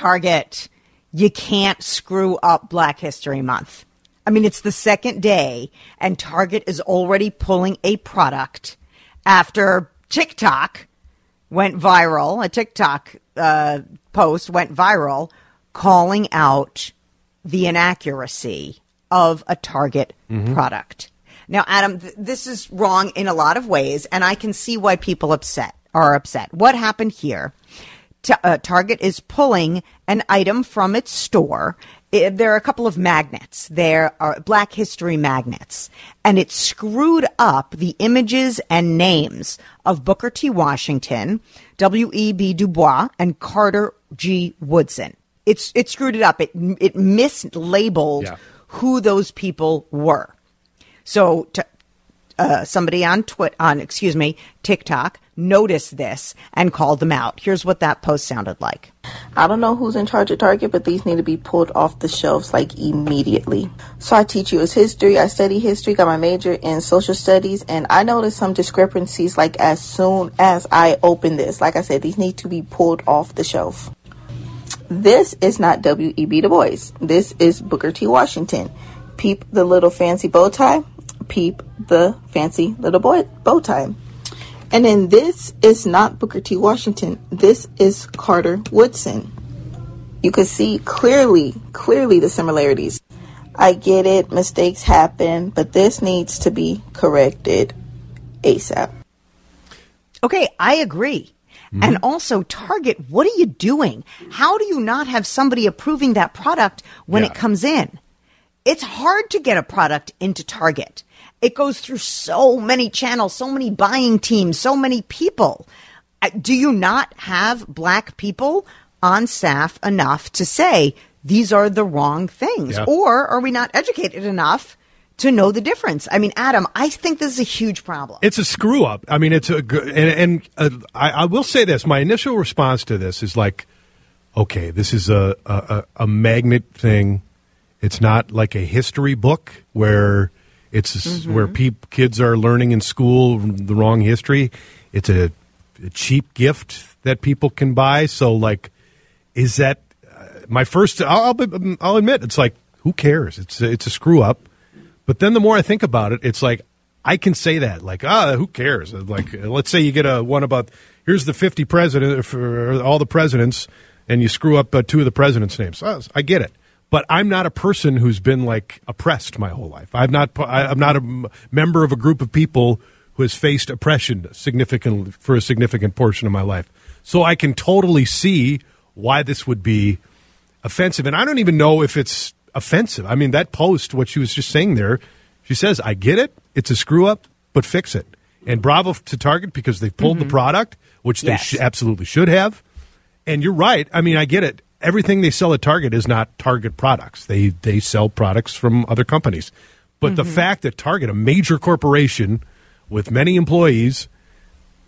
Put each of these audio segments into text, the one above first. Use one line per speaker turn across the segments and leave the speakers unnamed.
Target, you can't screw up Black History Month. I mean, it's the second day, and Target is already pulling a product after TikTok went viral. A TikTok uh, post went viral calling out the inaccuracy of a Target mm-hmm. product. Now, Adam, th- this is wrong in a lot of ways, and I can see why people upset are upset. What happened here? T- uh, Target is pulling an item from its store. It, there are a couple of magnets. There are Black History magnets, and it screwed up the images and names of Booker T. Washington, W.E.B. Du Bois, and Carter G. Woodson. It's it screwed it up. It it mislabeled yeah. who those people were. So t- uh, somebody on Twitter, on excuse me, TikTok noticed this and called them out. Here's what that post sounded like.
I don't know who's in charge of Target, but these need to be pulled off the shelves like immediately. So I teach U.S. history, I study history, got my major in social studies, and I noticed some discrepancies like as soon as I open this. Like I said, these need to be pulled off the shelf. This is not W.E.B. Du Bois. This is Booker T. Washington. Peep the little fancy bow tie peep the fancy little boy bow tie. And then this is not Booker T. Washington. This is Carter Woodson. You can see clearly, clearly the similarities. I get it, mistakes happen, but this needs to be corrected ASAP.
Okay, I agree. Mm-hmm. And also, Target, what are you doing? How do you not have somebody approving that product when yeah. it comes in? It's hard to get a product into Target. It goes through so many channels, so many buying teams, so many people. Uh, do you not have black people on staff enough to say these are the wrong things? Yeah. Or are we not educated enough to know the difference. I mean, Adam, I think this is a huge problem.
It's a screw up. I mean, it's a good, and, and uh, I, I, will say this. My initial response to this is like, okay, this is a, a, a magnet thing. It's not like a history book where it's mm-hmm. where pe- kids are learning in school the wrong history. It's a, a, cheap gift that people can buy. So, like, is that uh, my first? I'll, I'll, I'll admit it's like who cares? It's a, it's a screw up. But then the more I think about it, it's like I can say that like ah who cares? Like let's say you get a one about here's the fifty president for all the presidents, and you screw up uh, two of the presidents' names. Oh, I get it but I'm not a person who's been like oppressed my whole life. I'm not. I'm not a member of a group of people who has faced oppression significantly for a significant portion of my life. So I can totally see why this would be offensive, and I don't even know if it's offensive. I mean, that post, what she was just saying there, she says, "I get it. It's a screw up, but fix it." And bravo to Target because they pulled mm-hmm. the product, which they yes. sh- absolutely should have. And you're right. I mean, I get it everything they sell at Target is not Target products. They they sell products from other companies. But mm-hmm. the fact that Target, a major corporation with many employees,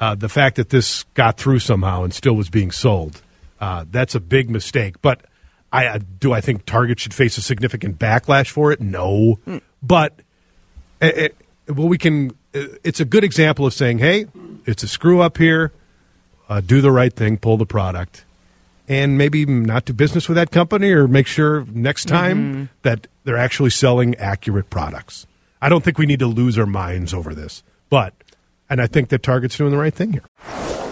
uh, the fact that this got through somehow and still was being sold, uh, that's a big mistake. But I uh, do I think Target should face a significant backlash for it? No, mm. but it, well, we can. Uh, it's a good example of saying, "Hey, it's a screw up here. Uh, do the right thing. Pull the product." And maybe not do business with that company or make sure next time mm-hmm. that they're actually selling accurate products. I don't think we need to lose our minds over this, but, and I think that Target's doing the right thing here.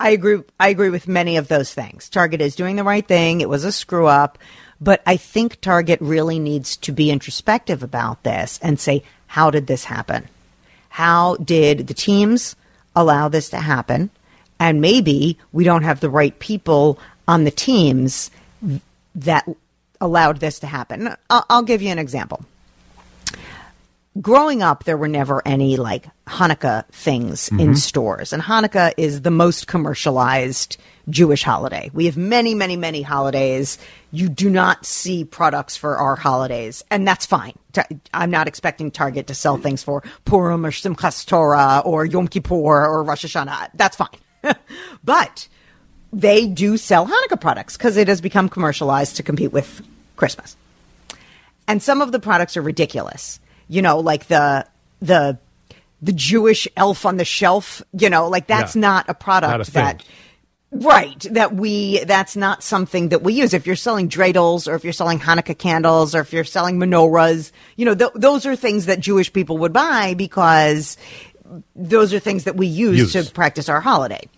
I agree. I agree with many of those things. Target is doing the right thing. It was a screw up, but I think Target really needs to be introspective about this and say, how did this happen? How did the teams allow this to happen? And maybe we don't have the right people on the teams that allowed this to happen. I'll, I'll give you an example growing up, there were never any like Hanukkah things mm-hmm. in stores. And Hanukkah is the most commercialized Jewish holiday. We have many, many, many holidays. You do not see products for our holidays, and that's fine. I'm not expecting Target to sell things for Purim or Simchas Torah or Yom Kippur or Rosh Hashanah. That's fine. but they do sell Hanukkah products because it has become commercialized to compete with Christmas. And some of the products are ridiculous you know, like the the the Jewish elf on the shelf, you know, like that's yeah. not a product not a that Right. That we, that's not something that we use. If you're selling dreidels or if you're selling Hanukkah candles or if you're selling menorahs, you know, th- those are things that Jewish people would buy because those are things that we use, use to practice our holiday.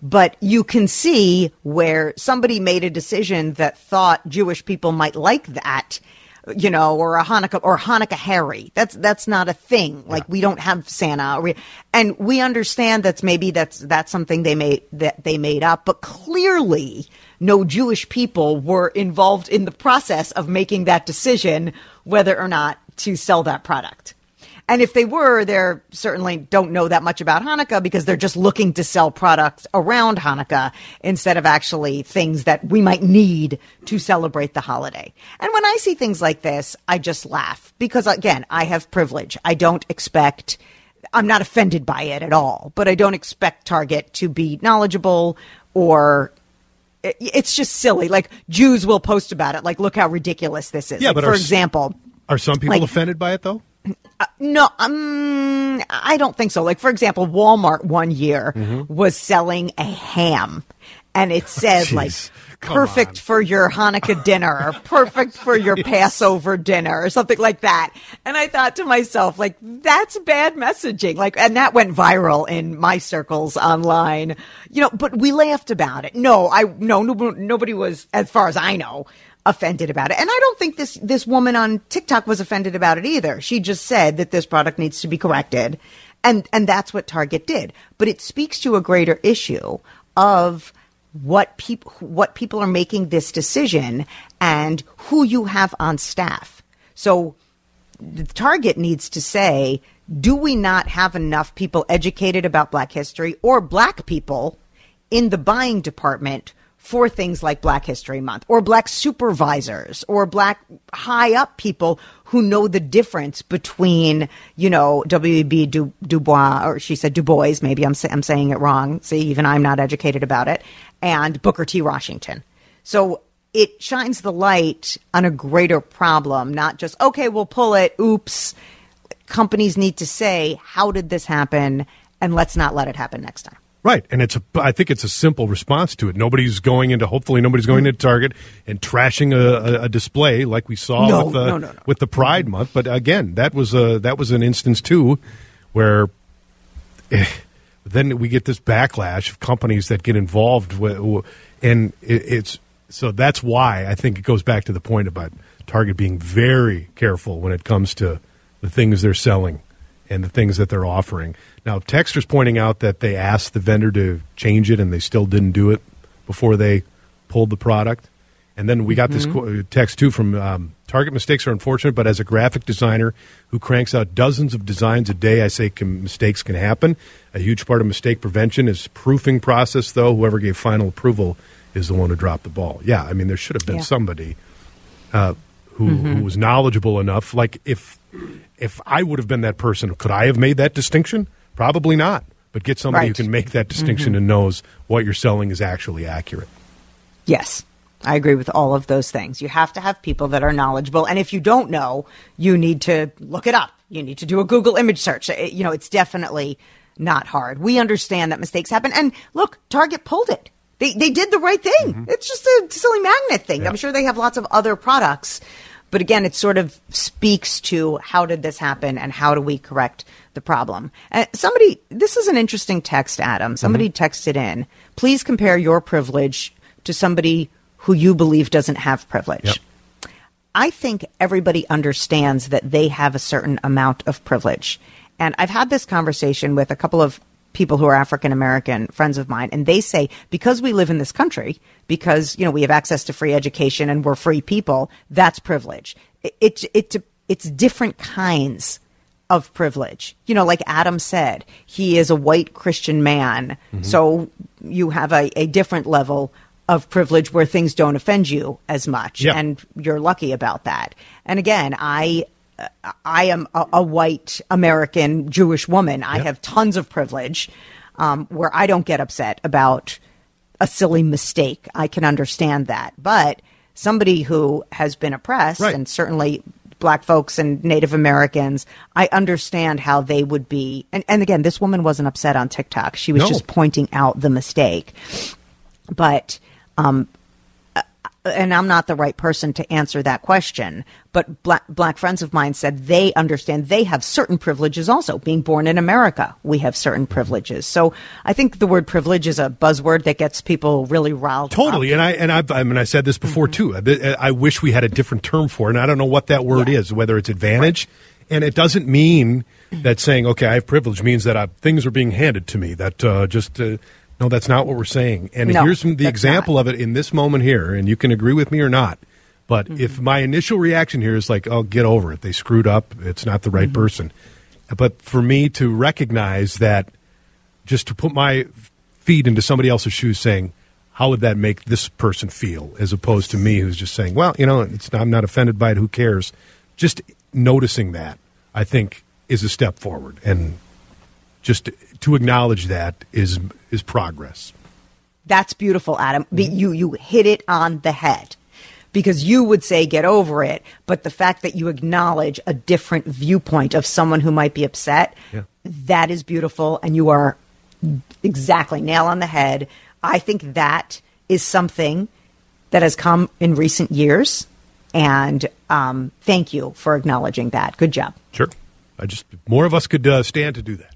But you can see where somebody made a decision that thought Jewish people might like that you know, or a Hanukkah or Hanukkah Harry. That's that's not a thing. Like yeah. we don't have Santa, and we understand that's maybe that's that's something they made that they made up, but clearly no Jewish people were involved in the process of making that decision whether or not to sell that product. And if they were, they certainly don't know that much about Hanukkah because they're just looking to sell products around Hanukkah instead of actually things that we might need to celebrate the holiday. And when I see things like this, I just laugh because again, I have privilege. I don't expect I'm not offended by it at all, but I don't expect Target to be knowledgeable or it's just silly. Like Jews will post about it. Like, look how ridiculous this is.
Yeah,
like,
but
for
are,
example,
are some people like, offended by it though?
Uh, no, um, I don't think so. Like, for example, Walmart one year mm-hmm. was selling a ham, and it said like perfect for your Hanukkah dinner, or perfect for your Passover dinner, or something like that. And I thought to myself, like, that's bad messaging. Like, and that went viral in my circles online, you know, but we laughed about it. No, I, no, no nobody was, as far as I know, offended about it. And I don't think this this woman on TikTok was offended about it either. She just said that this product needs to be corrected. And and that's what Target did. But it speaks to a greater issue of what people what people are making this decision and who you have on staff. So Target needs to say, do we not have enough people educated about black history or black people in the buying department for things like Black History Month or black supervisors or black high up people who know the difference between, you know, W.B. Du, Dubois, or she said Du Bois, maybe I'm, I'm saying it wrong. See, even I'm not educated about it, and Booker T. Washington. So it shines the light on a greater problem, not just, okay, we'll pull it, oops. Companies need to say, how did this happen? And let's not let it happen next time.
Right, and it's a, I think it's a simple response to it. Nobody's going into hopefully nobody's going into Target and trashing a, a, a display like we saw
no,
with, uh,
no, no,
with the Pride Month. But again, that was a that was an instance too where eh, then we get this backlash of companies that get involved with, and it, it's so that's why I think it goes back to the point about Target being very careful when it comes to the things they're selling and the things that they're offering. Now, Texter's pointing out that they asked the vendor to change it and they still didn't do it before they pulled the product. And then we got mm-hmm. this text too from um, Target mistakes are unfortunate, but as a graphic designer who cranks out dozens of designs a day, I say can, mistakes can happen. A huge part of mistake prevention is proofing process, though. Whoever gave final approval is the one who dropped the ball. Yeah, I mean, there should have been yeah. somebody uh, who, mm-hmm. who was knowledgeable enough. Like if if I would have been that person, could I have made that distinction? Probably not. But get somebody right. who can make that distinction mm-hmm. and knows what you're selling is actually accurate.
Yes. I agree with all of those things. You have to have people that are knowledgeable. And if you don't know, you need to look it up. You need to do a Google image search. You know, it's definitely not hard. We understand that mistakes happen. And look, Target pulled it. They, they did the right thing. Mm-hmm. It's just a silly magnet thing. Yeah. I'm sure they have lots of other products But again, it sort of speaks to how did this happen and how do we correct the problem. Uh, somebody, this is an interesting text, Adam. Somebody
Mm-hmm.
texted in. Please compare your privilege to somebody who you believe doesn't have privilege.
Yep.
I think everybody understands that they have a certain amount of privilege. And I've had this conversation with a couple of people who are African American friends of mine, and they say because we live in this country, because you know we have access to free education and we're free people, that's privilege. It, it, it it's different kinds of privilege. You know, like Adam said, he is a white Christian man, mm-hmm. so you have a, a different level of privilege where things don't offend you as much, and you're lucky about that. And again, I. I am a, a white American Jewish woman. I have tons of privilege um, where I don't get upset about a silly mistake. I can understand that. But somebody who has been oppressed,
Right.
and certainly black folks and Native Americans, I understand how they would be. And, and again, this woman wasn't upset on TikTok. She was
No.
just pointing out the mistake. But um, and I'm not the right person to answer that question, but black, black friends of mine said they understand they have certain privileges also. Being born in America, we have certain privileges. So I think the word privilege is a buzzword that gets people really riled
Totally,
up.
and I and I've, I mean I said this before too. I, I wish we had a different term for it, and I don't know what that word
Yeah.
is. Whether it's advantage, and it doesn't mean that saying okay I have privilege means that I, things are being handed to me. That uh, just uh, no, that's not what we're saying. And
No,
here's the example
not.
of it in this moment here, and you can agree with me or not. But
Mm-hmm.
if my initial reaction here is like, "Oh, get over it. They screwed up. It's not the right
Mm-hmm.
person," but for me to recognize that just to put my feet into somebody else's shoes saying how would that make this person feel as opposed to me who's just saying well you know it's i'm not offended by it who cares just noticing that i think is a step forward and just to acknowledge that is is progress
That's beautiful, Adam.
Mm-hmm.
You you hit it on the head. Because you would say get over it, but the fact that you acknowledge a different viewpoint of someone who might be upset,
Yeah.
that is beautiful and you are exactly nail on the head. I think that is something that has come in recent years and um, thank you for acknowledging that. Good job.
sure i just more of us could uh, stand to do that